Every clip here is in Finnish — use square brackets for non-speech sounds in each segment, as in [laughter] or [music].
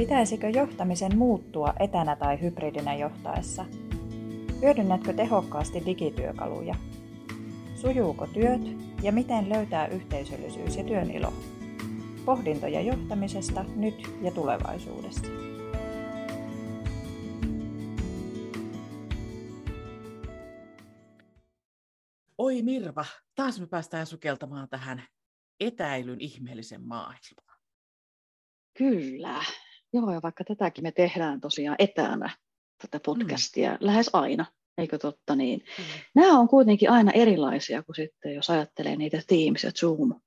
Pitäisikö johtamisen muuttua etänä tai hybridinä johtaessa? Hyödynnätkö tehokkaasti digityökaluja? Sujuuko työt ja miten löytää yhteisöllisyys ja työn ilo? Pohdintoja johtamisesta nyt ja tulevaisuudessa. Oi Mirva, taas me päästään sukeltamaan tähän etäilyn ihmeellisen maailmaan. Kyllä. Joo, ja vaikka tätäkin me tehdään tosiaan etänä, tätä mm. podcastia, mm. lähes aina, eikö totta niin? Mm. Nämä on kuitenkin aina erilaisia kuin sitten, jos ajattelee niitä Teams ja Zoom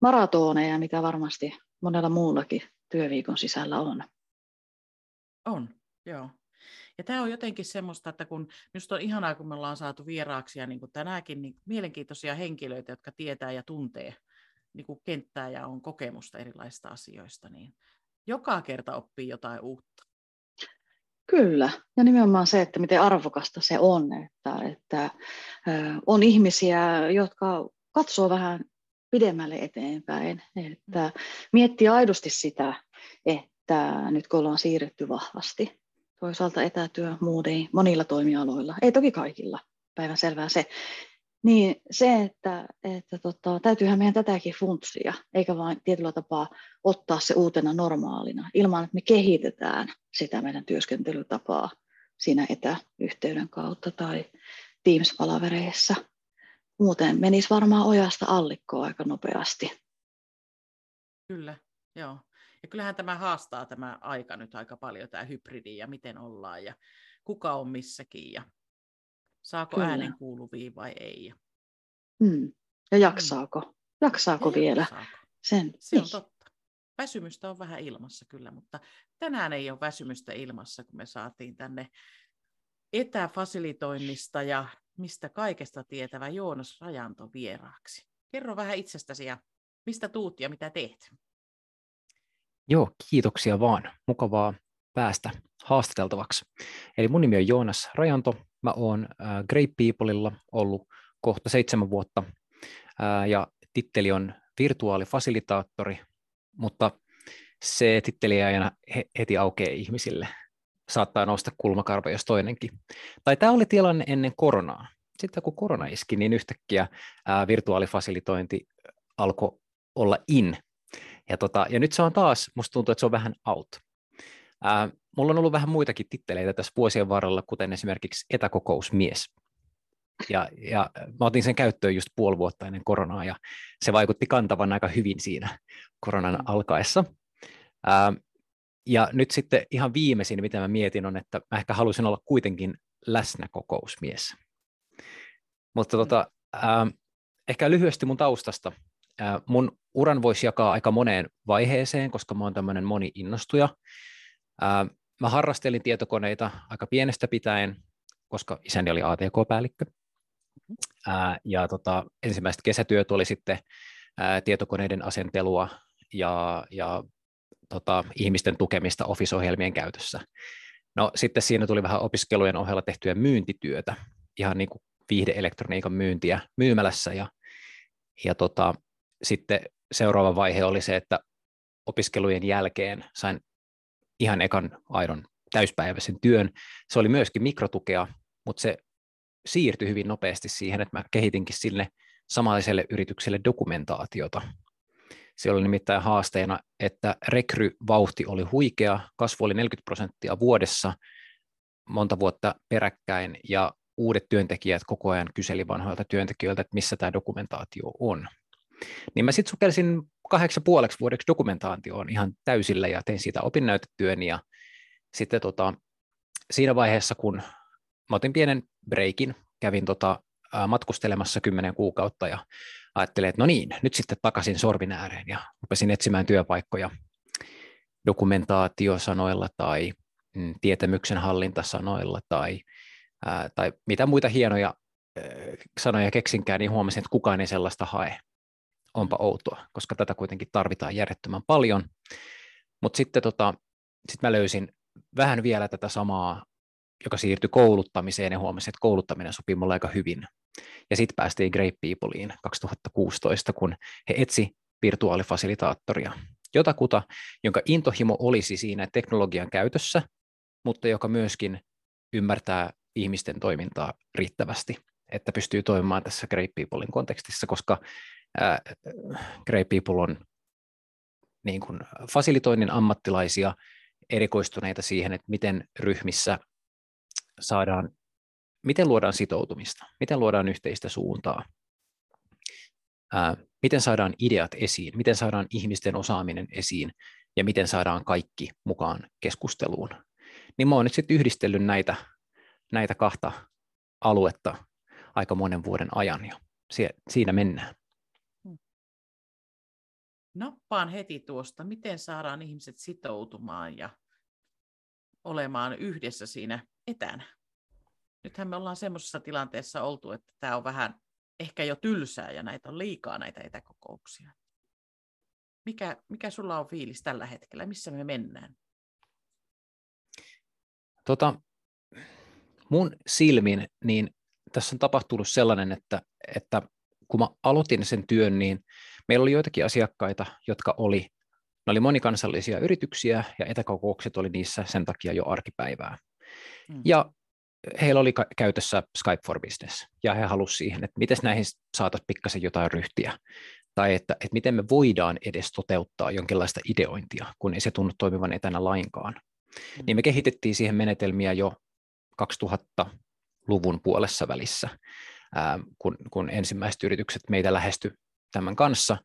maratoneja, mitä varmasti monella muullakin työviikon sisällä on. On, joo. Ja tämä on jotenkin semmoista, että kun minusta on ihanaa, kun me ollaan saatu vieraaksi niin kuin tänäänkin, niin mielenkiintoisia henkilöitä, jotka tietää ja tuntee niin kuin kenttää ja on kokemusta erilaisista asioista, niin joka kerta oppii jotain uutta. Kyllä, ja nimenomaan se, että miten arvokasta se on, että, että on ihmisiä, jotka katsoo vähän pidemmälle eteenpäin, että mm. miettii aidosti sitä, että nyt kun ollaan siirretty vahvasti, toisaalta etätyö muuten monilla toimialoilla, ei toki kaikilla, päivän selvää se, niin se, että, että tota, täytyyhän meidän tätäkin funtsia, eikä vain tietyllä tapaa ottaa se uutena normaalina, ilman että me kehitetään sitä meidän työskentelytapaa siinä etäyhteyden kautta tai Teams-palavereissa. Muuten menisi varmaan ojasta allikkoa aika nopeasti. Kyllä, joo. Ja kyllähän tämä haastaa tämä aika nyt aika paljon, tämä hybridi ja miten ollaan ja kuka on missäkin ja saako Kyllä. äänen kuuluviin vai ei. Mm. Ja jaksaako? Mm. Jaksaako ja vielä? Jaksaako. Sen. Se on totta. Väsymystä on vähän ilmassa kyllä, mutta tänään ei ole väsymystä ilmassa, kun me saatiin tänne etäfasilitoinnista ja mistä kaikesta tietävä Joonas Rajanto vieraaksi. Kerro vähän itsestäsi ja mistä tuut ja mitä teet. Joo, kiitoksia vaan. Mukavaa päästä haastateltavaksi. Eli mun nimi on Joonas Rajanto. Mä oon äh, Great Peopleilla ollut kohta seitsemän vuotta äh, ja titteli on virtuaalifasilitaattori, mutta se titteli ei aina heti aukea ihmisille. Saattaa nousta kulmakarva, jos toinenkin. Tai tämä oli tilanne ennen koronaa. Sitten kun korona iski, niin yhtäkkiä ää, virtuaalifasilitointi alkoi olla in ja, tota, ja nyt se on taas, musta tuntuu, että se on vähän out. Ää, mulla on ollut vähän muitakin titteleitä tässä vuosien varrella, kuten esimerkiksi etäkokousmies. Ja, ja mä otin sen käyttöön just puoli vuotta ennen koronaa, ja se vaikutti kantavan aika hyvin siinä koronan mm. alkaessa. Ää, ja nyt sitten ihan viimeisin, mitä mä mietin, on, että mä ehkä haluaisin olla kuitenkin läsnäkokousmies. Mutta tota, ää, ehkä lyhyesti mun taustasta. Mun uran voisi jakaa aika moneen vaiheeseen, koska mä oon tämmöinen moni-innostuja. Mä harrastelin tietokoneita aika pienestä pitäen, koska isäni oli ATK-päällikkö. Ja tota, ensimmäiset kesätyöt oli sitten tietokoneiden asentelua ja, ja tota, ihmisten tukemista Office-ohjelmien käytössä. No sitten siinä tuli vähän opiskelujen ohella tehtyä myyntityötä, ihan niin kuin viihdeelektroniikan myyntiä myymälässä ja, ja tota, sitten seuraava vaihe oli se, että opiskelujen jälkeen sain ihan ekan aidon täyspäiväisen työn. Se oli myöskin mikrotukea, mutta se siirtyi hyvin nopeasti siihen, että mä kehitinkin sille samalliselle yritykselle dokumentaatiota. Se oli nimittäin haasteena, että rekryvauhti oli huikea, kasvu oli 40 prosenttia vuodessa monta vuotta peräkkäin, ja uudet työntekijät koko ajan kyseli vanhoilta työntekijöiltä, että missä tämä dokumentaatio on. Niin mä sitten sukelsin kahdeksi puoleksi vuodeksi dokumentaatioon ihan täysillä ja tein siitä opinnäytetyön ja sitten tota, siinä vaiheessa, kun mä otin pienen breikin, kävin tota, matkustelemassa kymmenen kuukautta ja ajattelin, että no niin, nyt sitten takaisin sorvin ääreen ja rupesin etsimään työpaikkoja dokumentaatiosanoilla tai mm, tietämyksen hallintasanoilla tai, ää, tai mitä muita hienoja ää, sanoja keksinkään, niin huomasin, että kukaan ei sellaista hae onpa outoa, koska tätä kuitenkin tarvitaan järjettömän paljon. Mutta sitten tota, sit mä löysin vähän vielä tätä samaa, joka siirtyi kouluttamiseen ja huomasin, että kouluttaminen sopii mulle aika hyvin. Ja sitten päästiin Great Peopleiin 2016, kun he etsi virtuaalifasilitaattoria. jotakuta, jonka intohimo olisi siinä teknologian käytössä, mutta joka myöskin ymmärtää ihmisten toimintaa riittävästi, että pystyy toimimaan tässä Great Peoplein kontekstissa, koska äh, Great People on niin kuin fasilitoinnin ammattilaisia, erikoistuneita siihen, että miten ryhmissä saadaan, miten luodaan sitoutumista, miten luodaan yhteistä suuntaa, ää, miten saadaan ideat esiin, miten saadaan ihmisten osaaminen esiin ja miten saadaan kaikki mukaan keskusteluun. Niin mä oon nyt sitten yhdistellyt näitä, näitä kahta aluetta aika monen vuoden ajan jo. Siinä mennään. Nappaan heti tuosta, miten saadaan ihmiset sitoutumaan ja olemaan yhdessä siinä etänä. Nythän me ollaan semmoisessa tilanteessa oltu, että tämä on vähän ehkä jo tylsää ja näitä on liikaa näitä etäkokouksia. Mikä, mikä sulla on fiilis tällä hetkellä? Missä me mennään? Tota, mun silmin, niin tässä on tapahtunut sellainen, että, että kun mä aloitin sen työn, niin meillä oli joitakin asiakkaita, jotka oli, ne oli monikansallisia yrityksiä ja etäkokoukset oli niissä sen takia jo arkipäivää. Mm. Ja heillä oli käytössä Skype for Business ja he halusivat siihen, että miten näihin saataisiin pikkasen jotain ryhtiä tai että, että miten me voidaan edes toteuttaa jonkinlaista ideointia, kun ei se tunnu toimivan etänä lainkaan. Mm. Niin me kehitettiin siihen menetelmiä jo 2000-luvun puolessa välissä, kun, kun ensimmäiset yritykset meitä lähesty tämän kanssa.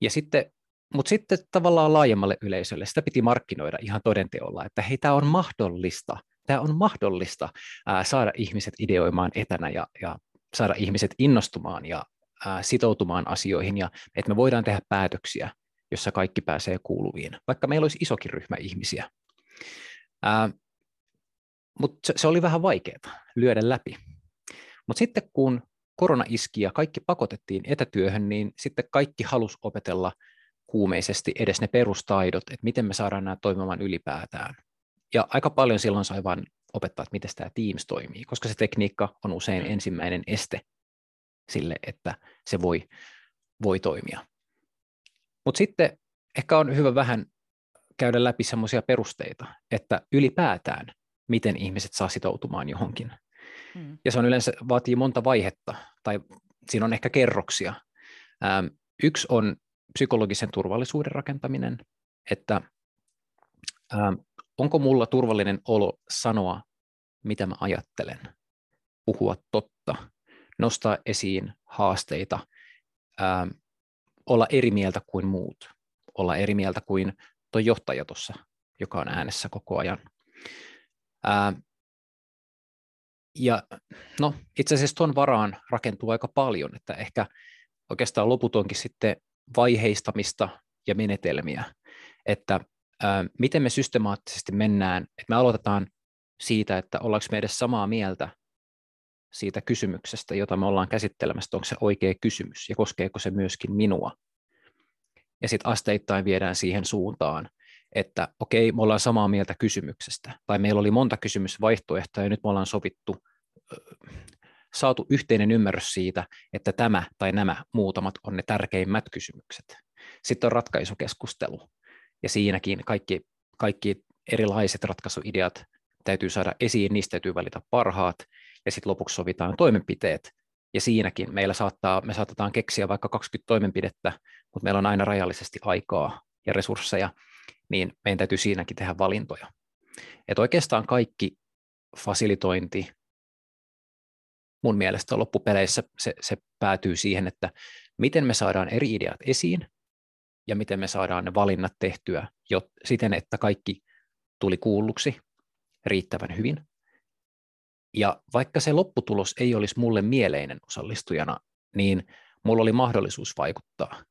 Ja sitten, mutta sitten tavallaan laajemmalle yleisölle sitä piti markkinoida ihan todenteolla, että hei, tämä on mahdollista, tämä on mahdollista ää, saada ihmiset ideoimaan etänä ja, ja saada ihmiset innostumaan ja ää, sitoutumaan asioihin ja että me voidaan tehdä päätöksiä, jossa kaikki pääsee kuuluviin, vaikka meillä olisi isokin ryhmä ihmisiä. Mutta se, se oli vähän vaikeaa lyödä läpi. Mutta sitten kun korona iski ja kaikki pakotettiin etätyöhön, niin sitten kaikki halusi opetella kuumeisesti edes ne perustaidot, että miten me saadaan nämä toimimaan ylipäätään. Ja aika paljon silloin sai vain opettaa, että miten tämä Teams toimii, koska se tekniikka on usein mm. ensimmäinen este sille, että se voi, voi toimia. Mutta sitten ehkä on hyvä vähän käydä läpi semmoisia perusteita, että ylipäätään miten ihmiset saa sitoutumaan johonkin. Mm. Ja se on yleensä vaatii monta vaihetta, tai siinä on ehkä kerroksia. Ähm, yksi on psykologisen turvallisuuden rakentaminen, että ähm, onko mulla turvallinen olo sanoa, mitä mä ajattelen, puhua totta, nostaa esiin haasteita, ähm, olla eri mieltä kuin muut, olla eri mieltä kuin tuo johtaja tuossa, joka on äänessä koko ajan. Ähm, ja no, itse asiassa tuon varaan rakentuu aika paljon, että ehkä oikeastaan loput onkin sitten vaiheistamista ja menetelmiä, että ää, miten me systemaattisesti mennään, että me aloitetaan siitä, että ollaanko me edes samaa mieltä siitä kysymyksestä, jota me ollaan käsittelemässä, onko se oikea kysymys ja koskeeko se myöskin minua. Ja sitten asteittain viedään siihen suuntaan, että okei, me ollaan samaa mieltä kysymyksestä, tai meillä oli monta kysymysvaihtoehtoa, ja nyt me ollaan sovittu, saatu yhteinen ymmärrys siitä, että tämä tai nämä muutamat on ne tärkeimmät kysymykset. Sitten on ratkaisukeskustelu, ja siinäkin kaikki, kaikki erilaiset ratkaisuideat täytyy saada esiin, niistä täytyy valita parhaat, ja sitten lopuksi sovitaan toimenpiteet, ja siinäkin meillä saattaa, me saatetaan keksiä vaikka 20 toimenpidettä, mutta meillä on aina rajallisesti aikaa ja resursseja, niin meidän täytyy siinäkin tehdä valintoja. Että oikeastaan kaikki fasilitointi mun mielestä loppupeleissä se, se päätyy siihen, että miten me saadaan eri ideat esiin ja miten me saadaan ne valinnat tehtyä jo siten, että kaikki tuli kuulluksi riittävän hyvin. Ja vaikka se lopputulos ei olisi mulle mieleinen osallistujana, niin mulla oli mahdollisuus vaikuttaa.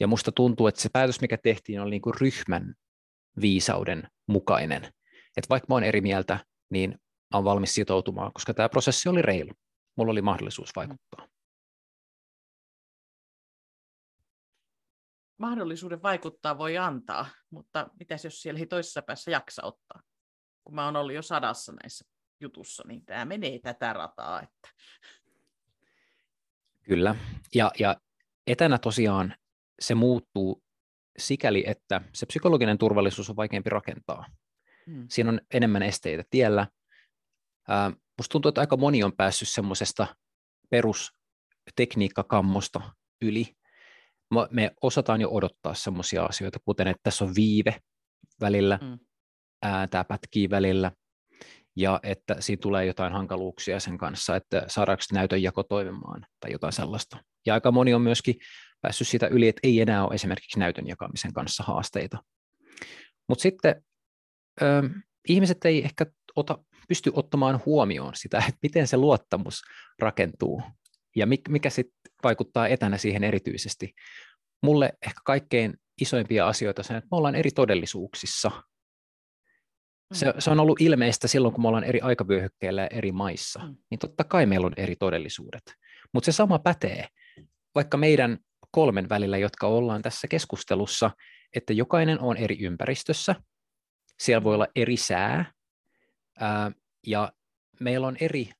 Ja musta tuntuu, että se päätös, mikä tehtiin, oli niin kuin ryhmän viisauden mukainen. Että vaikka mä oon eri mieltä, niin mä oon valmis sitoutumaan, koska tämä prosessi oli reilu. Mulla oli mahdollisuus vaikuttaa. Mahdollisuuden vaikuttaa voi antaa, mutta mitäs jos siellä ei toisessa päässä jaksa ottaa? Kun mä oon ollut jo sadassa näissä jutussa, niin tämä menee tätä rataa. Että... Kyllä, ja, ja etänä tosiaan se muuttuu sikäli, että se psykologinen turvallisuus on vaikeampi rakentaa. Mm. Siinä on enemmän esteitä tiellä. Ää, musta tuntuu, että aika moni on päässyt semmoisesta perustekniikkakammosta yli. Me osataan jo odottaa semmoisia asioita, kuten että tässä on viive välillä, mm. tämä pätkii välillä, ja että siinä tulee jotain hankaluuksia sen kanssa, että saadaanko näytönjako toimimaan tai jotain sellaista. Ja aika moni on myöskin päässyt siitä yli, että ei enää ole esimerkiksi näytön jakamisen kanssa haasteita. Mutta sitten ö, ihmiset ei ehkä ota, pysty ottamaan huomioon sitä, [laughs] että miten se luottamus rakentuu ja mikä sitten vaikuttaa etänä siihen erityisesti. Mulle ehkä kaikkein isoimpia asioita on, että me ollaan eri todellisuuksissa. Se, mm. se on ollut ilmeistä silloin, kun me ollaan eri aikavyöhykkeillä ja eri maissa. Mm. Niin totta kai meillä on eri todellisuudet. Mutta se sama pätee vaikka meidän kolmen välillä, jotka ollaan tässä keskustelussa, että jokainen on eri ympäristössä, siellä voi olla eri sää, ää, ja meillä on eri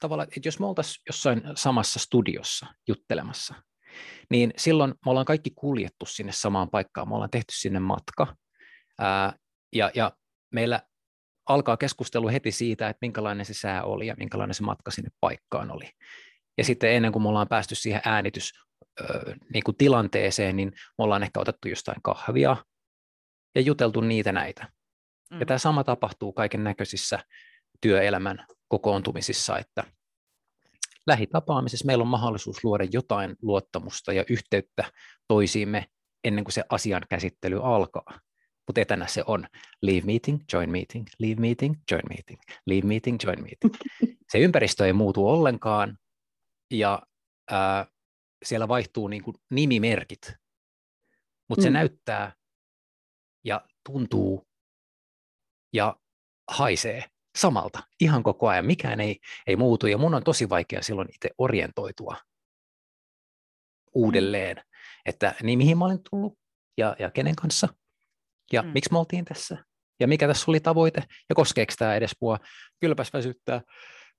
tavalla, että jos me oltaisiin jossain samassa studiossa juttelemassa, niin silloin me ollaan kaikki kuljettu sinne samaan paikkaan, me ollaan tehty sinne matka, ja, ja meillä alkaa keskustelu heti siitä, että minkälainen se sää oli ja minkälainen se matka sinne paikkaan oli. Ja sitten ennen kuin me ollaan päästy siihen äänitys niin kuin tilanteeseen, niin me ollaan ehkä otettu jostain kahvia ja juteltu niitä näitä. Mm. Ja tämä sama tapahtuu kaiken näköisissä työelämän kokoontumisissa, että lähitapaamisessa meillä on mahdollisuus luoda jotain luottamusta ja yhteyttä toisiimme ennen kuin se asian käsittely alkaa. Mutta etänä se on leave meeting, join meeting, leave meeting, join meeting, leave meeting, join meeting. [laughs] Se ympäristö ei muutu ollenkaan ja ää, siellä vaihtuu niin kuin nimimerkit, mutta mm. se näyttää ja tuntuu ja haisee samalta ihan koko ajan. Mikään ei, ei muutu ja mun on tosi vaikea silloin itse orientoitua uudelleen, että niin mihin mä olin tullut ja, ja kenen kanssa ja mm. miksi me oltiin tässä ja mikä tässä oli tavoite ja koskeeko tämä edes mua. Kylläpäs väsyttää.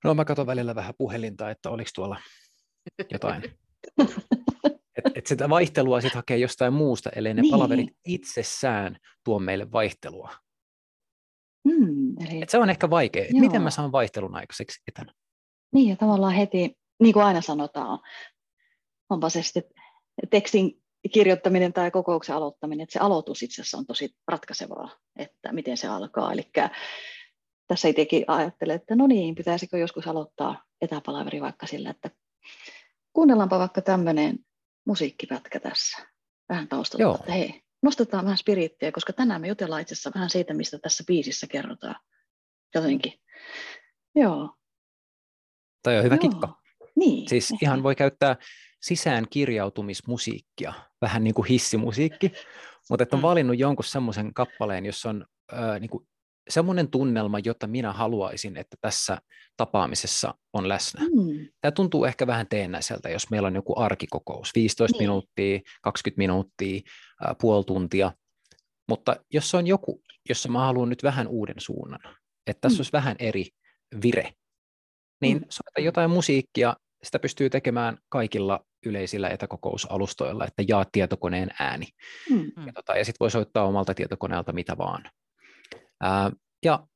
No mä katson välillä vähän puhelinta, että oliko tuolla [laughs] jotain et, et sitä vaihtelua sitten hakee jostain muusta, ellei ne niin. palaverit itsessään tuo meille vaihtelua. Mm, eli... Et se on ehkä vaikea, että miten mä saan vaihtelun aikaiseksi etänä. Niin, ja tavallaan heti, niin kuin aina sanotaan, onpa se sitten tekstin kirjoittaminen tai kokouksen aloittaminen, että se aloitus itse asiassa on tosi ratkaisevaa, että miten se alkaa. Eli tässä itsekin ajattelen, että no niin, pitäisikö joskus aloittaa etäpalaveri vaikka sillä, että kuunnellaanpa vaikka tämmöinen musiikkipätkä tässä, vähän taustalta, että hei, nostetaan vähän spirittiä, koska tänään me jutellaan itse asiassa vähän siitä, mistä tässä biisissä kerrotaan. Jotenkin. Joo. Toi on hyvä Joo. kikka. Niin. Siis ehkä. ihan voi käyttää sisään kirjautumismusiikkia, vähän niin kuin hissimusiikki, mutta että on mm. valinnut jonkun semmoisen kappaleen, jossa on äh, niin kuin semmoinen tunnelma, jota minä haluaisin, että tässä tapaamisessa on läsnä. Mm. Tämä tuntuu ehkä vähän teennäiseltä, jos meillä on joku arkikokous, 15 niin. minuuttia, 20 minuuttia, äh, puoli tuntia, mutta jos se on joku, jossa mä haluan nyt vähän uuden suunnan, että tässä mm. olisi vähän eri vire, niin mm. soita jotain musiikkia, sitä pystyy tekemään kaikilla yleisillä etäkokousalustoilla, että jaa tietokoneen ääni. Mm. Ja, tota, ja sitten voi soittaa omalta tietokoneelta mitä vaan. Ää, ja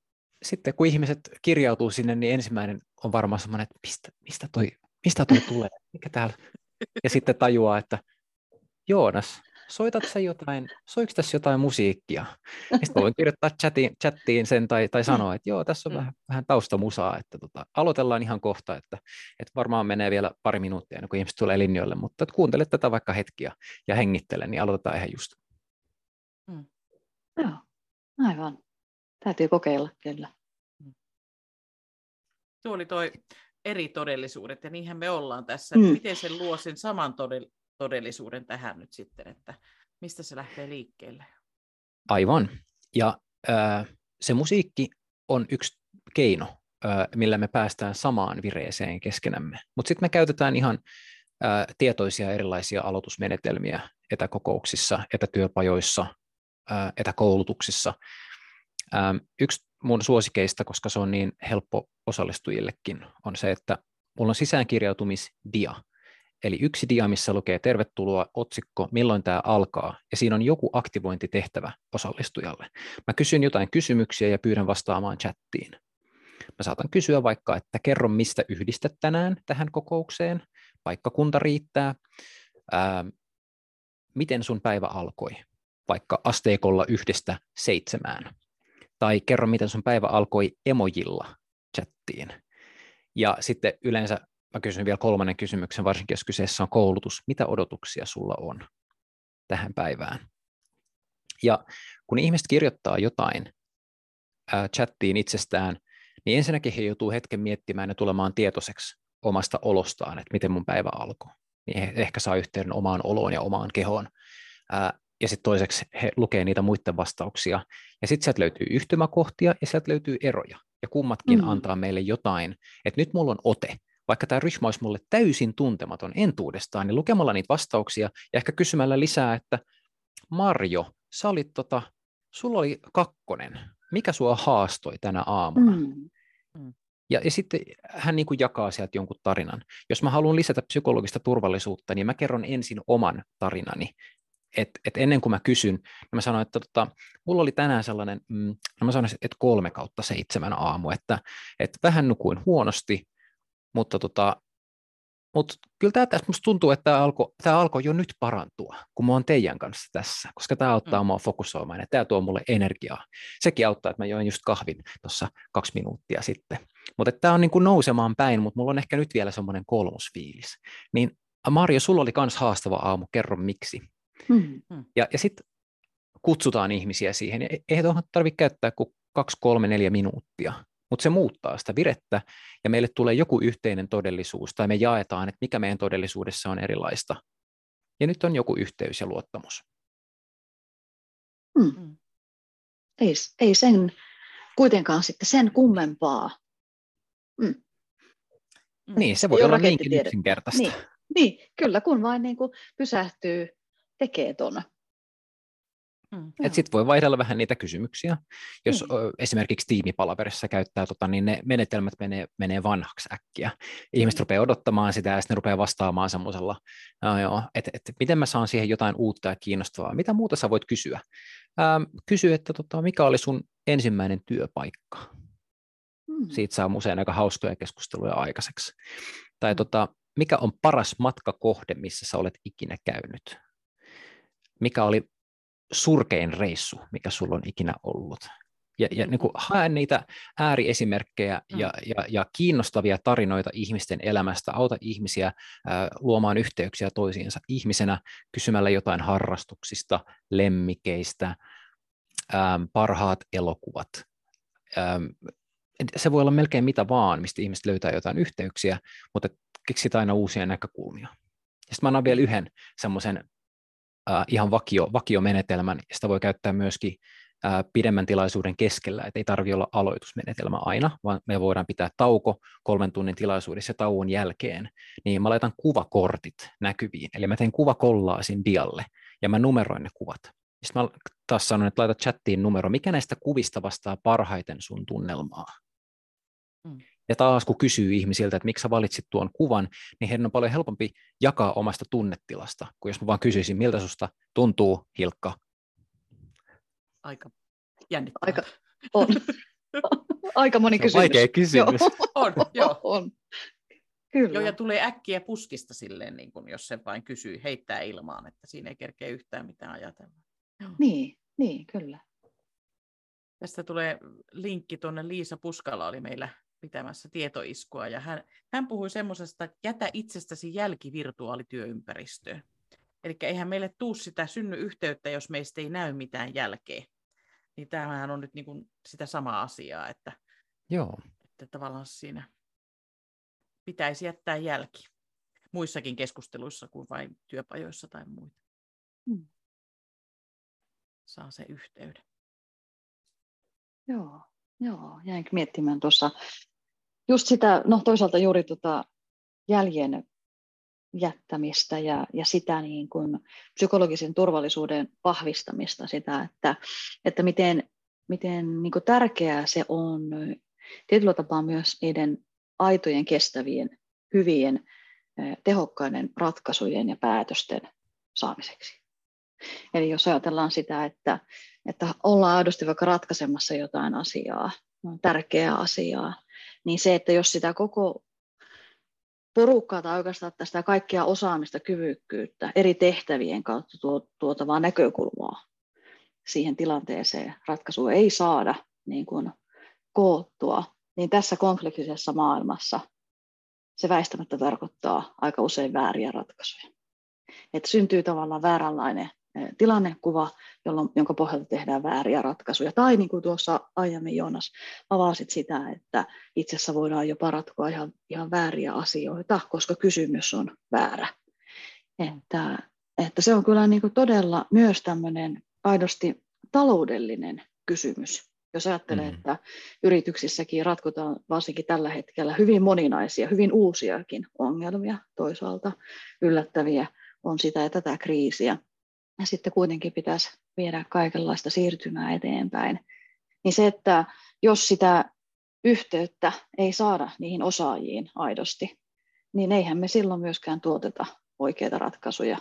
sitten kun ihmiset kirjautuu sinne, niin ensimmäinen on varmaan semmoinen, että mistä, mistä, toi, mistä toi tulee, mikä täällä? Ja sitten tajuaa, että Joonas, soitat sä jotain, soiko tässä jotain musiikkia? Sitten voin kirjoittaa chatiin, chattiin sen tai, tai sanoa, että joo, tässä on mm. vähän, vähän taustamusaa, että tota, aloitellaan ihan kohta, että, että varmaan menee vielä pari minuuttia ennen kuin ihmiset tulee linjoille, mutta että kuuntele tätä vaikka hetkiä ja hengittele, niin aloitetaan ihan just. Mm. Joo, aivan. Täytyy kokeilla, kyllä. Mm. Tuo oli toi eri todellisuudet, ja niinhän me ollaan tässä. Mm. Miten se luo sen saman todellisuuden tähän nyt sitten, että mistä se lähtee liikkeelle? Aivan. Ja äh, se musiikki on yksi keino, äh, millä me päästään samaan vireeseen keskenämme. Mutta sitten me käytetään ihan äh, tietoisia erilaisia aloitusmenetelmiä etäkokouksissa, etätyöpajoissa, äh, etäkoulutuksissa, Ähm, yksi mun suosikeista, koska se on niin helppo osallistujillekin, on se, että mulla on sisäänkirjautumisdia. eli yksi dia, missä lukee tervetuloa, otsikko, milloin tämä alkaa, ja siinä on joku aktivointitehtävä osallistujalle. Mä kysyn jotain kysymyksiä ja pyydän vastaamaan chattiin. Mä saatan kysyä vaikka, että kerro mistä yhdistät tänään tähän kokoukseen, paikkakunta riittää, ää, miten sun päivä alkoi, vaikka asteikolla yhdestä seitsemään, tai kerro miten sun päivä alkoi emojilla chattiin. Ja sitten yleensä mä kysyn vielä kolmannen kysymyksen, varsinkin jos kyseessä on koulutus, mitä odotuksia sulla on tähän päivään? Ja kun ihmiset kirjoittaa jotain ää, chattiin itsestään, niin ensinnäkin he joutuu hetken miettimään ja tulemaan tietoiseksi omasta olostaan, että miten mun päivä alkoi. Niin he ehkä saa yhteyden omaan oloon ja omaan kehoon. Ää, ja sitten toiseksi he lukee niitä muiden vastauksia. Ja sitten sieltä löytyy yhtymäkohtia ja sieltä löytyy eroja. Ja kummatkin mm. antaa meille jotain, että nyt mulla on ote. Vaikka tämä ryhmä olisi mulle täysin tuntematon entuudestaan, niin lukemalla niitä vastauksia ja ehkä kysymällä lisää, että Marjo, sä olit tota, sulla oli kakkonen. Mikä sua haastoi tänä aamuna? Mm. mm. Ja, ja sitten hän niin kuin jakaa sieltä jonkun tarinan. Jos mä haluan lisätä psykologista turvallisuutta, niin mä kerron ensin oman tarinani. Et, et ennen kuin mä kysyn, niin mä sanoin, että tota, mulla oli tänään sellainen, mm, no mä sanoisin, että kolme kautta seitsemän aamu, että, että vähän nukuin huonosti, mutta tota, mutta kyllä tämä tässä musta tuntuu, että tämä alkoi, alkoi jo nyt parantua, kun mä oon teidän kanssa tässä, koska tämä auttaa mm. mua fokusoimaan ja tämä tuo mulle energiaa. Sekin auttaa, että mä join just kahvin tuossa kaksi minuuttia sitten. Mutta tämä on niin kuin nousemaan päin, mutta mulla on ehkä nyt vielä semmoinen kolmosfiilis. Niin Marjo, sulla oli myös haastava aamu, kerro miksi. Mm. Ja, ja sitten kutsutaan ihmisiä siihen. Ei tuohon tarvitse käyttää kuin kaksi, kolme, neljä minuuttia mutta se muuttaa sitä virettä ja meille tulee joku yhteinen todellisuus tai me jaetaan, että mikä meidän todellisuudessa on erilaista. Ja nyt on joku yhteys ja luottamus. Hmm. hmm. Ei, ei sen kuitenkaan sitten sen kummempaa. Hmm. Niin, se voi olla niinkin yksinkertaista. Niin, niin, kyllä, kun vain niin kuin pysähtyy, tekee tuon Mm, Sitten voi vaihdella vähän niitä kysymyksiä. Jos mm. esimerkiksi tiimipalaverissa käyttää, tota, niin ne menetelmät menee, menee vanhaksi äkkiä. Ihmiset mm. rupeaa odottamaan sitä ja sitten ne rupeaa vastaamaan semmoisella, no että et, miten mä saan siihen jotain uutta ja kiinnostavaa. Mitä muuta sä voit kysyä? Ähm, kysy, että tota, mikä oli sun ensimmäinen työpaikka? Mm. Siitä saa usein aika hauskoja keskusteluja aikaiseksi. Tai mm. tota, mikä on paras matkakohde, missä sä olet ikinä käynyt? Mikä oli surkein reissu, mikä sulla on ikinä ollut. Ja, ja niin kuin hae niitä ääriesimerkkejä mm. ja, ja, ja kiinnostavia tarinoita ihmisten elämästä, auta ihmisiä ää, luomaan yhteyksiä toisiinsa ihmisenä kysymällä jotain harrastuksista, lemmikeistä, ää, parhaat elokuvat. Ää, se voi olla melkein mitä vaan, mistä ihmiset löytää jotain yhteyksiä, mutta keksit aina uusia näkökulmia. Sitten mä annan vielä yhden semmoisen äh, ihan vakio, vakiomenetelmän, sitä voi käyttää myöskin äh, pidemmän tilaisuuden keskellä, että ei tarvitse olla aloitusmenetelmä aina, vaan me voidaan pitää tauko kolmen tunnin tilaisuudessa ja tauon jälkeen, niin mä laitan kuvakortit näkyviin, eli mä teen kuvakollaasin dialle, ja mä numeroin ne kuvat. Sitten mä taas sanon, että laita chattiin numero, mikä näistä kuvista vastaa parhaiten sun tunnelmaa. Mm. Ja taas kun kysyy ihmisiltä, että miksi sä valitsit tuon kuvan, niin heidän on paljon helpompi jakaa omasta tunnetilasta, kuin jos mä vaan kysyisin, miltä susta tuntuu, Hilkka? Aika jännittävää. Aika, on. [laughs] Aika moni kysymys. vaikea kysymys. Joo. [laughs] On, joo. on. Kyllä. Joo, ja tulee äkkiä puskista silleen, niin kun, jos se vain kysyy, heittää ilmaan, että siinä ei kerkeä yhtään mitään ajatella. Niin, niin, kyllä. Tästä tulee linkki tuonne Liisa Puskala oli meillä pitämässä tietoiskua, ja hän, hän puhui semmoisesta, että jätä itsestäsi jälki virtuaalityöympäristöön. Eli eihän meille tuu sitä synny yhteyttä, jos meistä ei näy mitään jälkeä. Niin tämähän on nyt niin kuin sitä samaa asiaa, että, Joo. että tavallaan siinä pitäisi jättää jälki muissakin keskusteluissa kuin vain työpajoissa tai muita. Hmm. Saa se yhteyden. Joo, joo. Jäinkin miettimään tuossa just sitä, no toisaalta juuri tota jäljen jättämistä ja, ja sitä niin kuin psykologisen turvallisuuden vahvistamista, sitä, että, että miten, miten niin kuin tärkeää se on tietyllä tapaa myös niiden aitojen, kestävien, hyvien tehokkaiden ratkaisujen ja päätösten saamiseksi. Eli jos ajatellaan sitä, että, että ollaan aidosti vaikka ratkaisemassa jotain asiaa, tärkeää asiaa, niin se, että jos sitä koko porukkaa tai oikeastaan tästä kaikkea osaamista, kyvykkyyttä, eri tehtävien kautta tuotavaa näkökulmaa siihen tilanteeseen ratkaisua ei saada niin kuin koottua, niin tässä konfliktisessa maailmassa se väistämättä tarkoittaa aika usein vääriä ratkaisuja. Että syntyy tavallaan vääränlainen tilannekuva, jolloin, jonka pohjalta tehdään vääriä ratkaisuja. Tai niin kuin tuossa aiemmin Joonas avasit sitä, että itse asiassa voidaan jopa ratkoa ihan, ihan vääriä asioita, koska kysymys on väärä. Että, että se on kyllä niin kuin todella myös tämmöinen aidosti taloudellinen kysymys. Jos ajattelee, mm. että yrityksissäkin ratkotaan varsinkin tällä hetkellä hyvin moninaisia, hyvin uusiakin ongelmia, toisaalta yllättäviä on sitä ja tätä kriisiä, ja sitten kuitenkin pitäisi viedä kaikenlaista siirtymää eteenpäin, niin se, että jos sitä yhteyttä ei saada niihin osaajiin aidosti, niin eihän me silloin myöskään tuoteta oikeita ratkaisuja.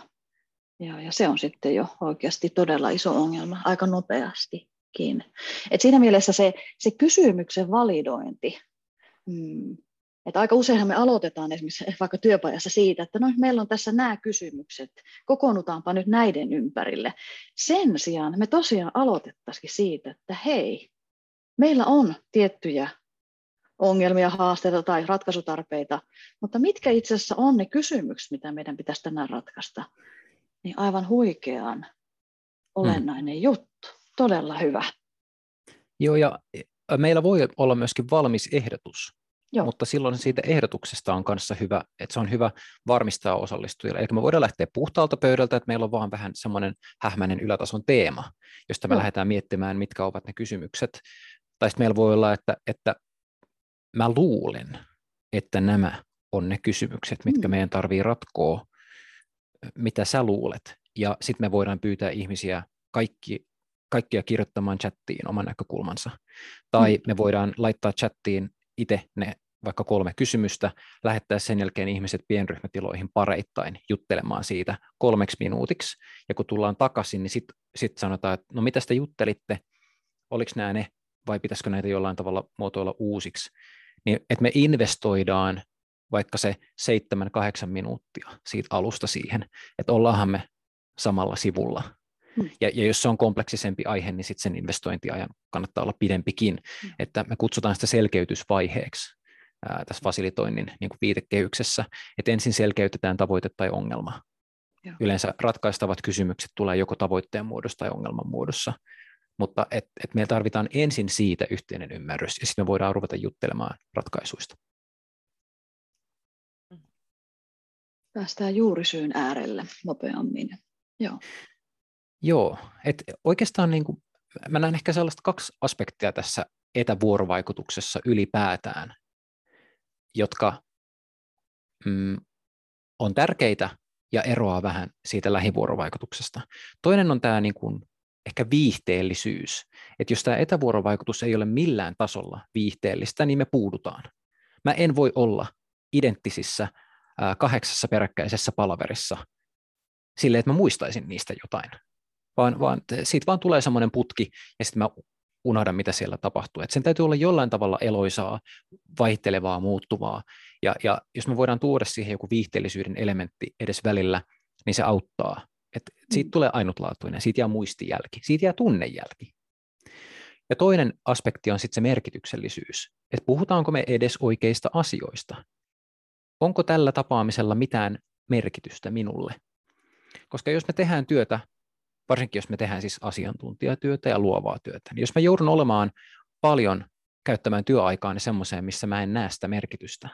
Ja, ja se on sitten jo oikeasti todella iso ongelma aika nopeastikin. Et siinä mielessä se, se kysymyksen validointi mm, että aika useinhan me aloitetaan esimerkiksi [laughs] vaikka työpajassa siitä, että no, meillä on tässä nämä kysymykset, kokoonnutaanpa nyt näiden ympärille. Sen sijaan me tosiaan aloitettaisiin siitä, että hei, meillä on tiettyjä ongelmia, haasteita tai ratkaisutarpeita, mutta mitkä itse asiassa on ne kysymykset, mitä meidän pitäisi tänään ratkaista, niin aivan huikean olennainen hmm. juttu. Todella hyvä. Joo, ja meillä voi olla myöskin valmis ehdotus Joo. mutta silloin siitä ehdotuksesta on kanssa hyvä, että se on hyvä varmistaa osallistujille. Eli me voidaan lähteä puhtaalta pöydältä, että meillä on vaan vähän semmoinen hähmäinen ylätason teema, josta me Joo. lähdetään miettimään, mitkä ovat ne kysymykset. Tai sitten meillä voi olla, että, että mä luulen, että nämä on ne kysymykset, mitkä mm. meidän tarvii ratkoa, mitä sä luulet. Ja sitten me voidaan pyytää ihmisiä kaikki, kaikkia kirjoittamaan chattiin oman näkökulmansa. Tai mm. me voidaan laittaa chattiin itse ne vaikka kolme kysymystä, lähettää sen jälkeen ihmiset pienryhmätiloihin pareittain juttelemaan siitä kolmeksi minuutiksi, ja kun tullaan takaisin, niin sitten sit sanotaan, että no mitä te juttelitte, oliko nämä ne, vai pitäisikö näitä jollain tavalla muotoilla uusiksi, niin että me investoidaan vaikka se seitsemän, kahdeksan minuuttia siitä alusta siihen, että ollaanhan me samalla sivulla. Hmm. Ja, ja jos se on kompleksisempi aihe, niin sitten sen investointiajan kannattaa olla pidempikin, hmm. että me kutsutaan sitä selkeytysvaiheeksi ää, tässä fasilitoinnin niin kuin viitekehyksessä, että ensin selkeytetään tavoite tai ongelma. Joo. Yleensä ratkaistavat kysymykset tulee joko tavoitteen muodossa tai ongelman muodossa, mutta et, et me tarvitaan ensin siitä yhteinen ymmärrys, ja sitten me voidaan ruveta juttelemaan ratkaisuista. Päästään juurisyyn äärelle nopeammin. Joo, Joo et oikeastaan niin kuin, mä näen ehkä sellaista kaksi aspektia tässä etävuorovaikutuksessa ylipäätään, jotka mm, on tärkeitä ja eroaa vähän siitä lähivuorovaikutuksesta. Toinen on tämä niin kuin ehkä viihteellisyys, että jos tämä etävuorovaikutus ei ole millään tasolla viihteellistä, niin me puudutaan. Mä en voi olla identtisissä kahdeksassa peräkkäisessä palaverissa sille, että mä muistaisin niistä jotain, vaan, vaan siitä vaan tulee semmoinen putki, ja sitten mä unohda, mitä siellä tapahtuu. Et sen täytyy olla jollain tavalla eloisaa, vaihtelevaa, muuttuvaa. Ja, ja jos me voidaan tuoda siihen joku viihteellisyyden elementti edes välillä, niin se auttaa. Et siitä mm. tulee ainutlaatuinen, siitä jää muistijälki, siitä jää tunnejälki. Ja toinen aspekti on sitten se merkityksellisyys, että puhutaanko me edes oikeista asioista. Onko tällä tapaamisella mitään merkitystä minulle? Koska jos me tehdään työtä varsinkin jos me tehdään siis asiantuntijatyötä ja luovaa työtä, niin jos mä joudun olemaan paljon käyttämään työaikaani semmoiseen, missä mä en näe sitä merkitystä,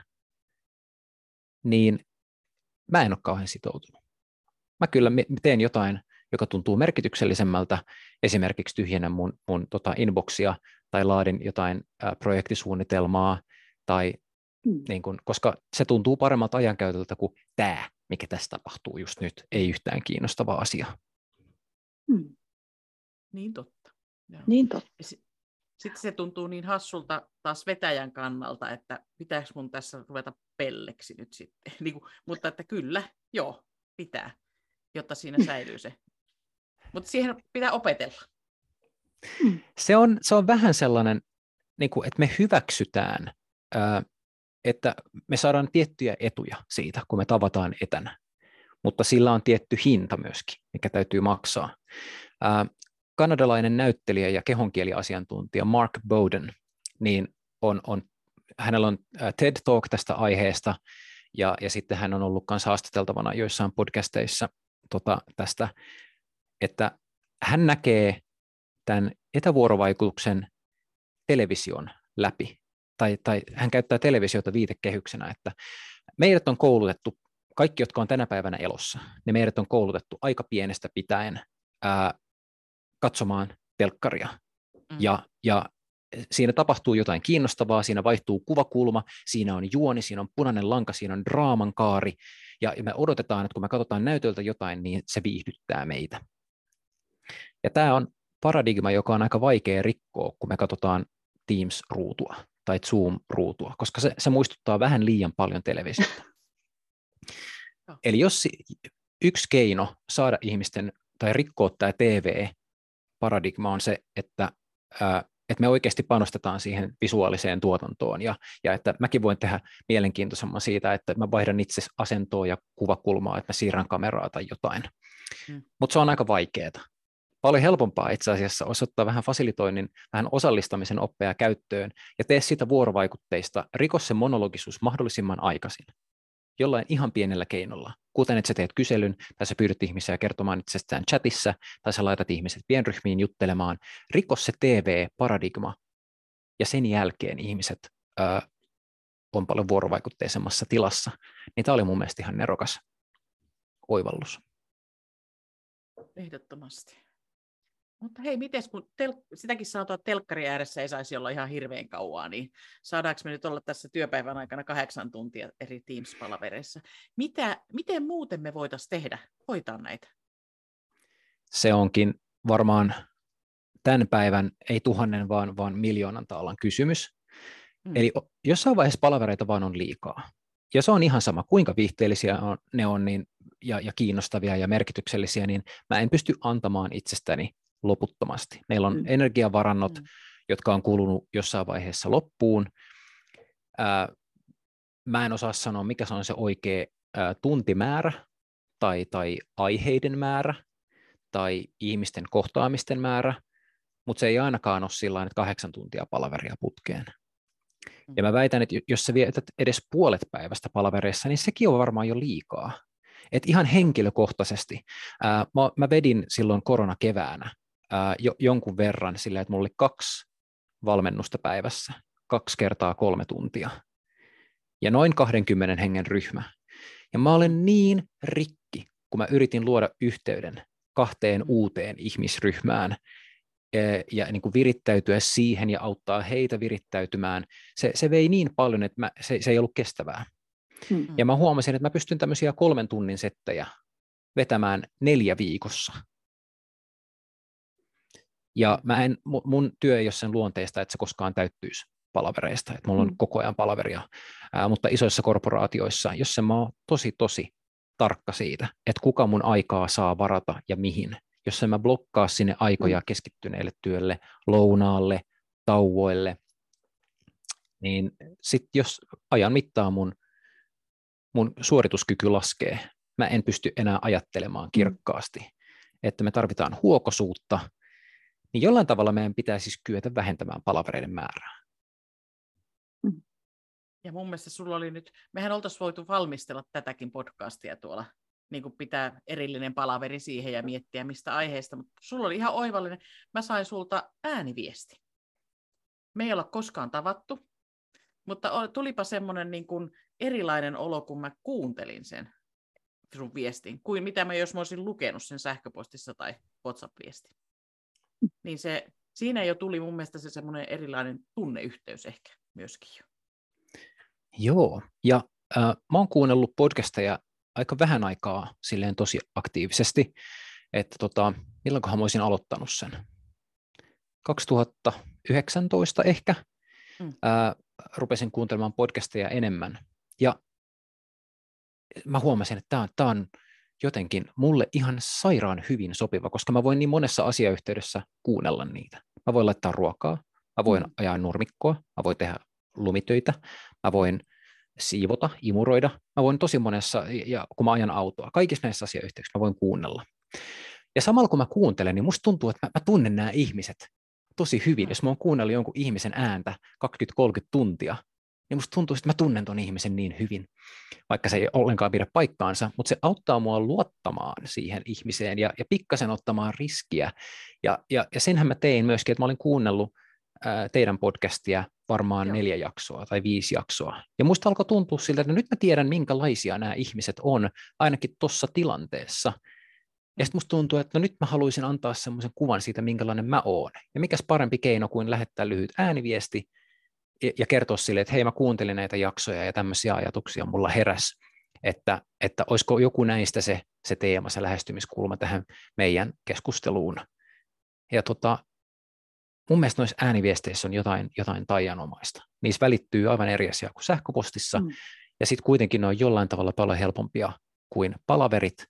niin mä en ole kauhean sitoutunut. Mä kyllä teen jotain, joka tuntuu merkityksellisemmältä, esimerkiksi tyhjennän mun, mun tota inboxia tai laadin jotain ä, projektisuunnitelmaa, tai mm. niin kun, koska se tuntuu paremmalta ajankäytöltä kuin tämä, mikä tässä tapahtuu just nyt, ei yhtään kiinnostava asia. Hmm. Niin totta. Joo. Niin totta. sitten se tuntuu niin hassulta taas vetäjän kannalta, että pitääkö mun tässä ruveta pelleksi nyt sitten. [laughs] niin kuin, mutta että kyllä, joo, pitää, jotta siinä säilyy se. Mutta siihen pitää opetella. Se on, se on vähän sellainen, niin kuin, että me hyväksytään, että me saadaan tiettyjä etuja siitä, kun me tavataan etänä, mutta sillä on tietty hinta myöskin, mikä täytyy maksaa. Kanadalainen näyttelijä ja kehonkieliasiantuntija Mark Bowden, niin on, on, hänellä on TED Talk tästä aiheesta, ja, ja sitten hän on ollut myös haastateltavana joissain podcasteissa tota, tästä, että hän näkee tämän etävuorovaikutuksen television läpi, tai, tai hän käyttää televisiota viitekehyksenä, että meidät on koulutettu, kaikki, jotka on tänä päivänä elossa, niin meidät on koulutettu aika pienestä pitäen ää, katsomaan telkkaria. Mm. Ja, ja siinä tapahtuu jotain kiinnostavaa, siinä vaihtuu kuvakulma, siinä on juoni, siinä on punainen lanka, siinä on draaman kaari, ja me odotetaan, että kun me katsotaan näytöltä jotain, niin se viihdyttää meitä. Ja tämä on paradigma, joka on aika vaikea rikkoa, kun me katsotaan Teams-ruutua tai Zoom-ruutua, koska se, se muistuttaa vähän liian paljon televisiota. [laughs] Eli jos yksi keino saada ihmisten tai rikkoa tämä TV paradigma on se, että, ää, että me oikeasti panostetaan siihen visuaaliseen tuotantoon ja, ja että mäkin voin tehdä mielenkiintoisemman siitä, että mä vaihdan itse asentoa ja kuvakulmaa, että mä siirrän kameraa tai jotain. Hmm. Mutta se on aika vaikeaa. Paljon helpompaa itse asiassa osoittaa vähän fasilitoinnin, vähän osallistamisen oppeja käyttöön ja tee sitä vuorovaikutteista, rikos se monologisuus mahdollisimman aikaisin jollain ihan pienellä keinolla, kuten että sä teet kyselyn, tai sä pyydät ihmisiä kertomaan itsestään chatissa, tai sä laitat ihmiset pienryhmiin juttelemaan, rikos se TV-paradigma, ja sen jälkeen ihmiset ö, on paljon vuorovaikutteisemmassa tilassa, niin tämä oli mun mielestä ihan nerokas oivallus. Ehdottomasti. Mutta hei, miten kun tel- sitäkin sanotaan, että telkkari ääressä ei saisi olla ihan hirveän kauaa, niin saadaanko me nyt olla tässä työpäivän aikana kahdeksan tuntia eri Teams-palavereissa? Mitä, miten muuten me voitaisiin tehdä, hoitaa näitä? Se onkin varmaan tämän päivän, ei tuhannen, vaan, vaan miljoonan taalan kysymys. Hmm. Eli jossain vaiheessa palavereita vaan on liikaa. Ja se on ihan sama, kuinka viihteellisiä on, ne on niin, ja, ja kiinnostavia ja merkityksellisiä, niin mä en pysty antamaan itsestäni loputtomasti. Meillä on mm. energiavarannot, mm. jotka on kulunut jossain vaiheessa loppuun. Ää, mä en osaa sanoa, mikä se on se oikea ää, tuntimäärä tai, tai aiheiden määrä tai ihmisten kohtaamisten määrä, mutta se ei ainakaan ole sillä että kahdeksan tuntia palaveria putkeen. Mm. Ja mä väitän, että jos sä vietät edes puolet päivästä palavereissa, niin sekin on varmaan jo liikaa. Et ihan henkilökohtaisesti. Ää, mä, mä vedin silloin koronakeväänä ää, jo, jonkun verran sillä, että mulla oli kaksi valmennusta päivässä, kaksi kertaa kolme tuntia. Ja noin 20 hengen ryhmä. Ja mä olen niin rikki, kun mä yritin luoda yhteyden kahteen uuteen ihmisryhmään ja niin kuin virittäytyä siihen ja auttaa heitä virittäytymään. Se, se vei niin paljon, että mä, se, se ei ollut kestävää. Hmm. Ja mä huomasin, että mä pystyn tämmöisiä kolmen tunnin settejä vetämään neljä viikossa. Ja mä en, mun työ ei ole sen luonteesta, että se koskaan täyttyisi palavereista, että mulla on mm. koko ajan palaveria, Ää, mutta isoissa korporaatioissa, jos se mä oon tosi tosi tarkka siitä, että kuka mun aikaa saa varata ja mihin, jos en mä blokkaa sinne aikoja mm. keskittyneelle työlle, lounaalle, tauoille, niin sitten jos ajan mittaan mun, mun suorituskyky laskee, mä en pysty enää ajattelemaan mm. kirkkaasti, että me tarvitaan huokosuutta, niin jollain tavalla meidän pitää siis kyetä vähentämään palavereiden määrää. Mm. Ja mun mielestä sulla oli nyt, mehän oltaisiin voitu valmistella tätäkin podcastia tuolla, niin kuin pitää erillinen palaveri siihen ja miettiä mistä aiheesta, mutta sulla oli ihan oivallinen. Mä sain sulta ääniviesti. Me ei olla koskaan tavattu, mutta tulipa semmoinen niin kuin erilainen olo, kun mä kuuntelin sen sun viestin, kuin mitä mä jos mä olisin lukenut sen sähköpostissa tai WhatsApp-viestin niin se, siinä jo tuli mun mielestä se semmoinen erilainen tunneyhteys ehkä myöskin jo. Joo, ja äh, mä oon kuunnellut podcasteja aika vähän aikaa silleen tosi aktiivisesti, että tota, milloinkohan mä olisin aloittanut sen. 2019-2020 2019 ehkä, mm. ää, rupesin kuuntelemaan podcasteja enemmän. Ja mä huomasin, että tämä on, tämä on jotenkin mulle ihan sairaan hyvin sopiva, koska mä voin niin monessa asiayhteydessä kuunnella niitä. Mä voin laittaa ruokaa, mä voin mm. ajaa nurmikkoa, mä voin tehdä lumitöitä, mä voin siivota, imuroida. Mä voin tosi monessa, ja kun mä ajan autoa, kaikissa näissä asiayhteyksissä mä voin kuunnella. Ja samalla kun mä kuuntelen, niin musta tuntuu, että mä, mä tunnen nämä ihmiset tosi hyvin. Jos mä oon kuunnellut jonkun ihmisen ääntä 20-30 tuntia, niin musta tuntuu, että mä tunnen ton ihmisen niin hyvin, vaikka se ei ollenkaan pidä paikkaansa, mutta se auttaa mua luottamaan siihen ihmiseen ja, ja pikkasen ottamaan riskiä. Ja, ja, ja senhän mä tein myöskin, että mä olin kuunnellut ää, teidän podcastia varmaan Joo. neljä jaksoa tai viisi jaksoa. Ja musta alkoi tuntua siltä, että nyt mä tiedän, minkälaisia nämä ihmiset on, ainakin tuossa tilanteessa. Ja sitten musta tuntuu, että no nyt mä haluaisin antaa semmoisen kuvan siitä, minkälainen mä oon. Ja mikäs parempi keino kuin lähettää lyhyt ääniviesti ja kertoa sille, että hei mä kuuntelin näitä jaksoja ja tämmöisiä ajatuksia mulla heräs, että, että olisiko joku näistä se, se teema, se lähestymiskulma tähän meidän keskusteluun. Ja tota, mun mielestä noissa ääniviesteissä on jotain, jotain taianomaista. Niissä välittyy aivan eri asia kuin sähköpostissa, mm. ja sitten kuitenkin ne on jollain tavalla paljon helpompia kuin palaverit,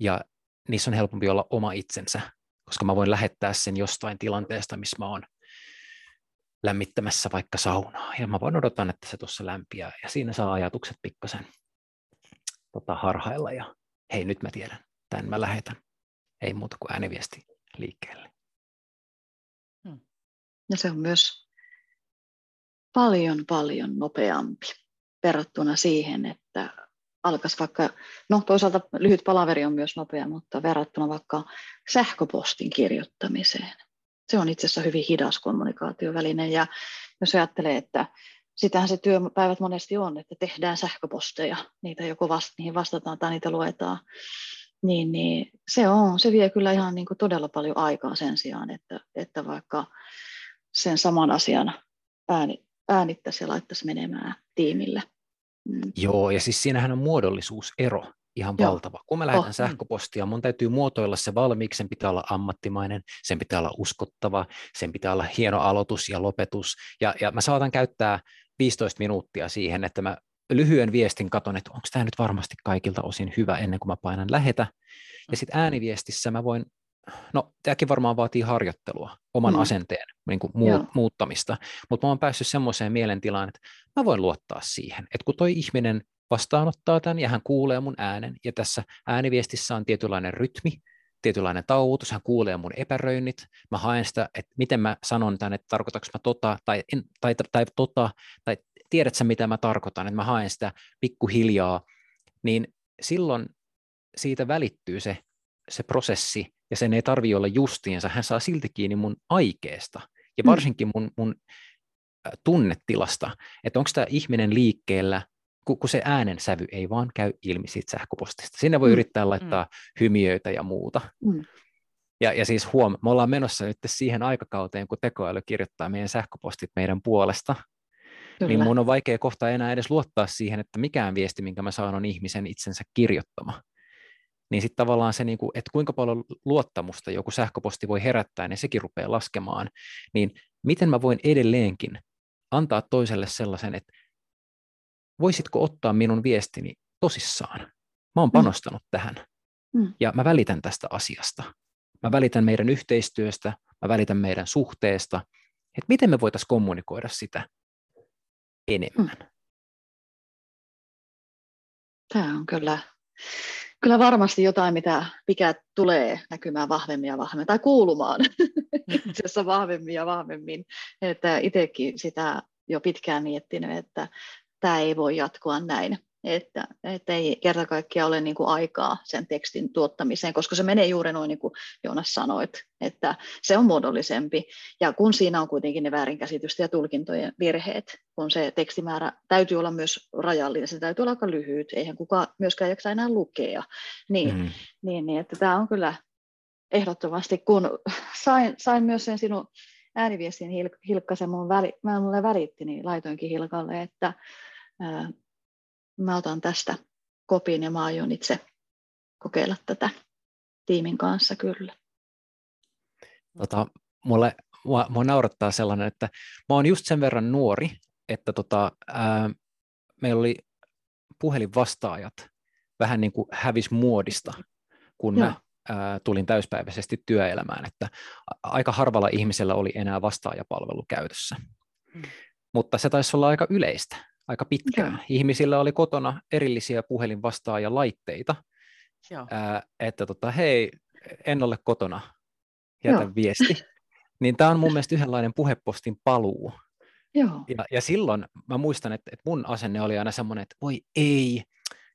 ja niissä on helpompi olla oma itsensä, koska mä voin lähettää sen jostain tilanteesta, missä mä oon lämmittämässä vaikka saunaa, ja mä voin odottaa, että se tuossa lämpiää, ja siinä saa ajatukset pikkasen tota, harhailla, ja hei, nyt mä tiedän, tämän mä lähetän. Ei muuta kuin ääniviesti liikkeelle. Ja se on myös paljon, paljon nopeampi verrattuna siihen, että alkaisi vaikka, no toisaalta lyhyt palaveri on myös nopea, mutta verrattuna vaikka sähköpostin kirjoittamiseen. Se on itse asiassa hyvin hidas kommunikaatioväline ja jos ajattelee, että sitähän se työpäivät monesti on, että tehdään sähköposteja, niitä joko vasta, niihin vastataan tai niitä luetaan, niin, niin se, on, se vie kyllä ihan niin kuin todella paljon aikaa sen sijaan, että, että vaikka sen saman asian ääni, äänittäisi ja laittaisi menemään tiimille. Mm. Joo, ja siis siinähän on muodollisuusero ihan Joo. valtava. Kun mä lähetän oh, sähköpostia, mun täytyy muotoilla se valmiiksi, sen pitää olla ammattimainen, sen pitää olla uskottava, sen pitää olla hieno aloitus ja lopetus, ja, ja mä saatan käyttää 15 minuuttia siihen, että mä lyhyen viestin katon, että onko tämä nyt varmasti kaikilta osin hyvä ennen kuin mä painan lähetä, ja mm. sitten ääniviestissä mä voin no tämäkin varmaan vaatii harjoittelua, oman mm. asenteen niin kuin muu, muuttamista, mutta mä oon päässyt semmoiseen mielentilaan, että mä voin luottaa siihen, että kun toi ihminen vastaanottaa tämän ja hän kuulee mun äänen, ja tässä ääniviestissä on tietynlainen rytmi, tietynlainen tauotus, hän kuulee mun epäröinnit, mä haen sitä, että miten mä sanon tämän, että tarkoitanko mä tota, tai, en, tai, tai, tai tota, tai tiedätkö mitä mä tarkoitan, että mä haen sitä pikkuhiljaa, niin silloin siitä välittyy se, se prosessi, ja sen ei tarvi olla justiinsa, hän saa silti kiinni mun aikeesta ja mm. varsinkin mun, mun tunnetilasta, että onko tämä ihminen liikkeellä, kun, kun se äänensävy ei vaan käy ilmi siitä sähköpostista. Sinne voi mm. yrittää laittaa mm. hymiöitä ja muuta. Mm. Ja, ja siis huom, me ollaan menossa nyt siihen aikakauteen, kun tekoäly kirjoittaa meidän sähköpostit meidän puolesta, niin Kyllä. niin mun on vaikea kohta enää edes luottaa siihen, että mikään viesti, minkä mä saan, on ihmisen itsensä kirjoittama niin sitten tavallaan se, niin kuin, että kuinka paljon luottamusta joku sähköposti voi herättää, niin sekin rupeaa laskemaan. Niin miten mä voin edelleenkin antaa toiselle sellaisen, että voisitko ottaa minun viestini tosissaan? Mä oon mm. panostanut mm. tähän mm. ja mä välitän tästä asiasta. Mä välitän meidän yhteistyöstä, mä välitän meidän suhteesta, että miten me voitaisiin kommunikoida sitä enemmän. Mm. Tämä on kyllä kyllä varmasti jotain, mitä, mikä tulee näkymään vahvemmin ja vahvemmin, tai kuulumaan [laughs] itse vahvemmin ja vahvemmin. Että itsekin sitä jo pitkään miettinyt, että tämä ei voi jatkua näin että, että ei kerta kaikkiaan ole niin kuin aikaa sen tekstin tuottamiseen, koska se menee juuri noin niin kuin Joonas sanoit, että se on muodollisempi. Ja kun siinä on kuitenkin ne väärinkäsitysten ja tulkintojen virheet, kun se tekstimäärä täytyy olla myös rajallinen, se täytyy olla aika lyhyt, eihän kukaan myöskään jaksa enää lukea. Niin, mm. niin, niin että tämä on kyllä ehdottomasti, kun sain, sain myös sen sinun ääniviestin Hilkka, se mun väli, mä mulle välitti, niin laitoinkin Hilkalle, että mä otan tästä kopin ja mä aion itse kokeilla tätä tiimin kanssa kyllä. Tota, mulle, mua, mua naurattaa sellainen, että mä oon just sen verran nuori, että tota, ää, meillä oli puhelinvastaajat vähän niin kuin hävis muodista, kun Joo. mä ää, tulin täyspäiväisesti työelämään, että aika harvalla ihmisellä oli enää vastaajapalvelu käytössä. Mm. Mutta se taisi olla aika yleistä, aika pitkään. Joo. Ihmisillä oli kotona erillisiä puhelinvastaajalaitteita, ää, että tota, hei, en ole kotona, jätä Joo. viesti. [laughs] Niin tämä on mun mielestä yhdenlainen puhepostin paluu. Joo. Ja, ja silloin mä muistan, että, että mun asenne oli aina semmoinen, että voi ei,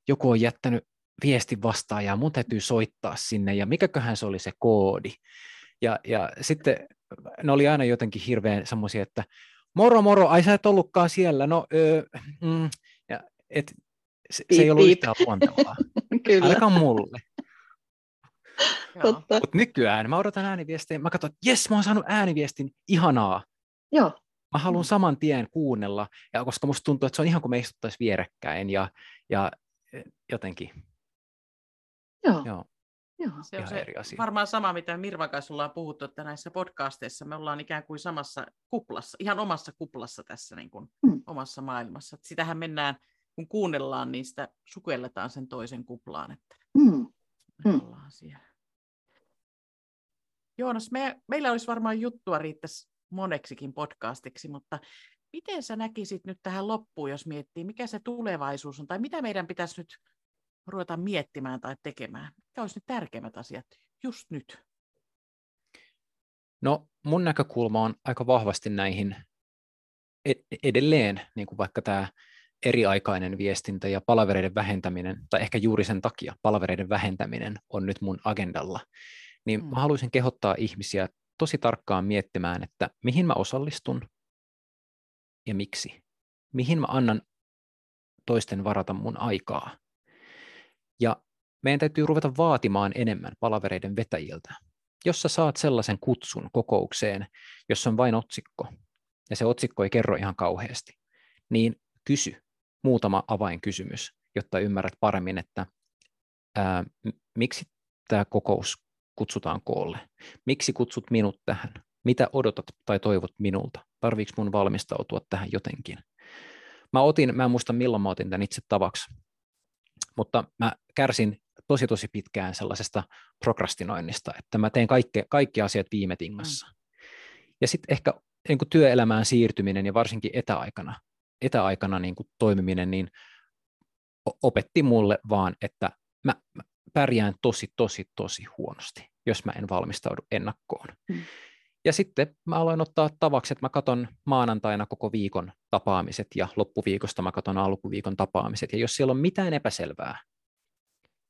joku on jättänyt viestin vastaajaa, mun täytyy soittaa sinne, ja mikäköhän se oli se koodi. Ja, ja sitten ne oli aina jotenkin hirveän semmoisia, että moro moro, ai sä et ollutkaan siellä, no öö, mm, ja, et, se, se ei ollut piip. yhtään luontevaa, [laughs] Kyllä. ainakaan mulle. Mutta nykyään mä odotan ääniviestejä, mä katson, että jes, mä oon saanut ääniviestin, ihanaa. Joo. Mä haluan saman tien kuunnella, ja koska musta tuntuu, että se on ihan kuin me istuttaisiin vierekkäin, ja, ja jotenkin. Joo. Joo. Joo. Se on se eri asia. varmaan sama, mitä Mirva kanssa ollaan puhuttu, että näissä podcasteissa me ollaan ikään kuin samassa kuplassa, ihan omassa kuplassa tässä niin kuin mm. omassa maailmassa. Että sitähän mennään, kun kuunnellaan, niin sitä sukelletaan sen toisen kuplaan, että mm. me mm. ollaan siellä. Joonas, me, meillä olisi varmaan juttua riittäisi moneksikin podcastiksi, mutta miten sä näkisit nyt tähän loppuun, jos miettii, mikä se tulevaisuus on, tai mitä meidän pitäisi nyt ruveta miettimään tai tekemään? Mitkä olisi nyt tärkeimmät asiat just nyt? No mun näkökulma on aika vahvasti näihin e-, edelleen, niin kuin vaikka tämä eriaikainen viestintä ja palavereiden vähentäminen, tai ehkä juuri sen takia palavereiden vähentäminen on nyt mun agendalla, niin mm. mä haluaisin kehottaa ihmisiä tosi tarkkaan miettimään, että mihin mä osallistun ja miksi. Mihin mä annan toisten varata mun aikaa. Ja meidän täytyy ruveta vaatimaan enemmän palavereiden vetäjiltä. Jos sä saat sellaisen kutsun kokoukseen, jossa on vain otsikko, ja se otsikko ei kerro ihan kauheasti, niin kysy muutama avainkysymys, jotta ymmärrät paremmin, että ää, miksi tämä kokous kutsutaan koolle. Miksi kutsut minut tähän? Mitä odotat tai toivot minulta? Tarviiko mun valmistautua tähän jotenkin? Mä otin, mä en muista milloin mä otin tämän itse tavaksi, mutta mä kärsin tosi tosi pitkään sellaisesta prokrastinoinnista, että mä teen kaikki, kaikki asiat viime tingassa. Mm. Ja sitten ehkä niin kuin työelämään siirtyminen ja varsinkin etäaikana, etäaikana niin kuin toimiminen, niin opetti mulle vaan, että mä, mä pärjään tosi, tosi, tosi huonosti, jos mä en valmistaudu ennakkoon. Mm. Ja sitten mä aloin ottaa tavaksi, että mä katon maanantaina koko viikon tapaamiset ja loppuviikosta mä katon alkuviikon tapaamiset. Ja jos siellä on mitään epäselvää,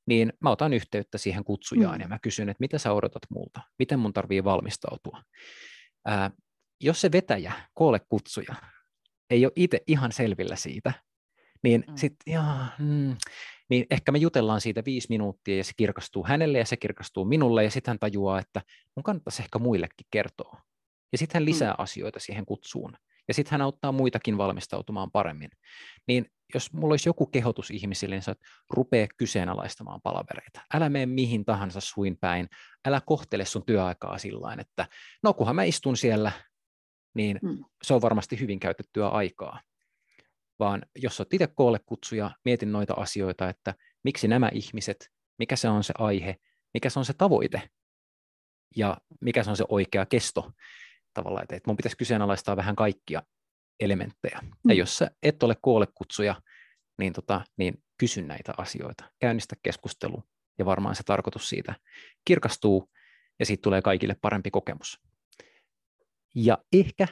niin mä otan yhteyttä siihen kutsujaan mm. ja mä kysyn, että mitä sä odotat multa, miten mun tarvii valmistautua. Ää, jos se vetäjä, koolle kutsuja, ei ole itse ihan selvillä siitä, niin mm. sitten, mm, niin ehkä me jutellaan siitä viisi minuuttia ja se kirkastuu hänelle ja se kirkastuu minulle ja sitten hän tajuaa, että mun kannattaisi ehkä muillekin kertoa. Ja sitten hän lisää mm. asioita siihen kutsuun. Ja sitten hän auttaa muitakin valmistautumaan paremmin. Niin jos mulla olisi joku kehotus ihmisille, niin sä rupee kyseenalaistamaan palavereita. Älä mene mihin tahansa suin päin. Älä kohtele sun työaikaa sillä että no kunhan mä istun siellä, niin mm. se on varmasti hyvin käytettyä aikaa vaan jos olet itse koolle kutsuja, mietin noita asioita, että miksi nämä ihmiset, mikä se on se aihe, mikä se on se tavoite ja mikä se on se oikea kesto tavallaan, että mun pitäisi kyseenalaistaa vähän kaikkia elementtejä. Mm. Ja jos sä et ole koolle kutsuja, niin, tota, niin kysy näitä asioita, käynnistä keskustelu ja varmaan se tarkoitus siitä kirkastuu ja siitä tulee kaikille parempi kokemus. Ja ehkä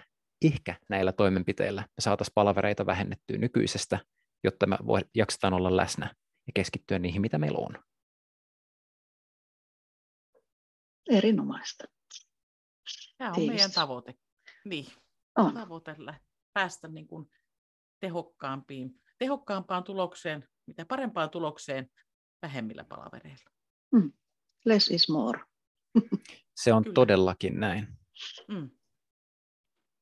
ehkä näillä toimenpiteillä me saataisiin palavereita vähennettyä nykyisestä, jotta me voi, jaksetaan olla läsnä ja keskittyä niihin, mitä meillä on. Erinomaista. Tämä on Tiivistä. meidän tavoite. Niin, on. tavoitella päästä niin kuin tehokkaampiin, tehokkaampaan tulokseen, mitä parempaan tulokseen vähemmillä palavereilla. Mm. Less is more. [laughs] Se on Kyllä. todellakin näin. Mm.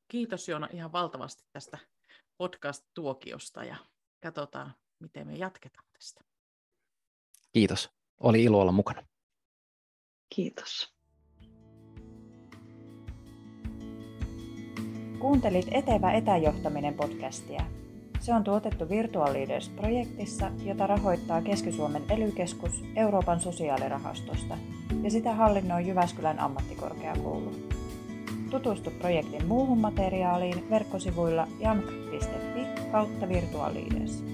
Kiitos Joona ihan valtavasti tästä podcast-tuokiosta ja katsotaan, miten me jatketaan tästä. Kiitos. Oli ilo olla mukana. Kiitos. Kuuntelit Etevä etäjohtaminen podcastia. Se on tuotettu Virtual Leaders-projektissa, jota rahoittaa Keski-Suomen ely Euroopan sosiaalirahastosta ja sitä hallinnoi Jyväskylän ammattikorkeakoulu. Tutustu projektin muuhun materiaaliin verkkosivuilla jamk.fi kautta Virtual Leaders.